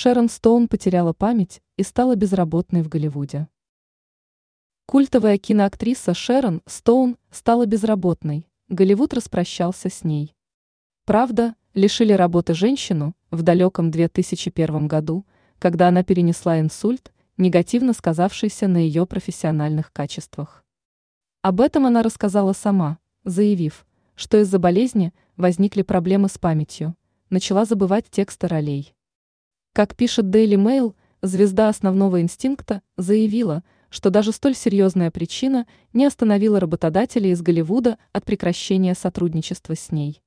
Шерон Стоун потеряла память и стала безработной в Голливуде. Культовая киноактриса Шерон Стоун стала безработной, Голливуд распрощался с ней. Правда, лишили работы женщину в далеком 2001 году, когда она перенесла инсульт, негативно сказавшийся на ее профессиональных качествах. Об этом она рассказала сама, заявив, что из-за болезни возникли проблемы с памятью, начала забывать тексты ролей. Как пишет Daily Mail, звезда основного инстинкта заявила, что даже столь серьезная причина не остановила работодателей из Голливуда от прекращения сотрудничества с ней.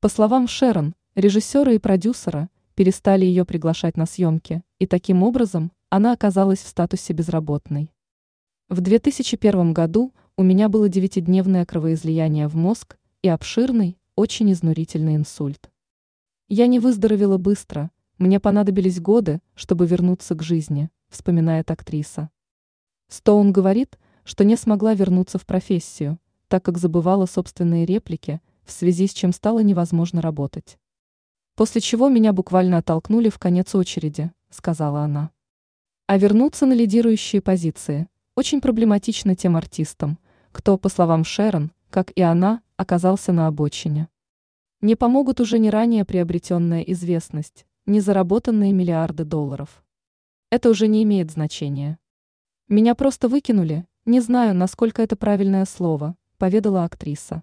По словам Шерон, режиссера и продюсера перестали ее приглашать на съемки, и таким образом она оказалась в статусе безработной. В 2001 году у меня было девятидневное кровоизлияние в мозг и обширный, очень изнурительный инсульт. Я не выздоровела быстро, мне понадобились годы, чтобы вернуться к жизни, вспоминает актриса. Стоун говорит, что не смогла вернуться в профессию, так как забывала собственные реплики, в связи с чем стало невозможно работать. После чего меня буквально оттолкнули в конец очереди, сказала она. А вернуться на лидирующие позиции очень проблематично тем артистам, кто, по словам Шерон, как и она, оказался на обочине. Не помогут уже не ранее приобретенная известность, незаработанные миллиарды долларов. Это уже не имеет значения. Меня просто выкинули, не знаю, насколько это правильное слово, поведала актриса.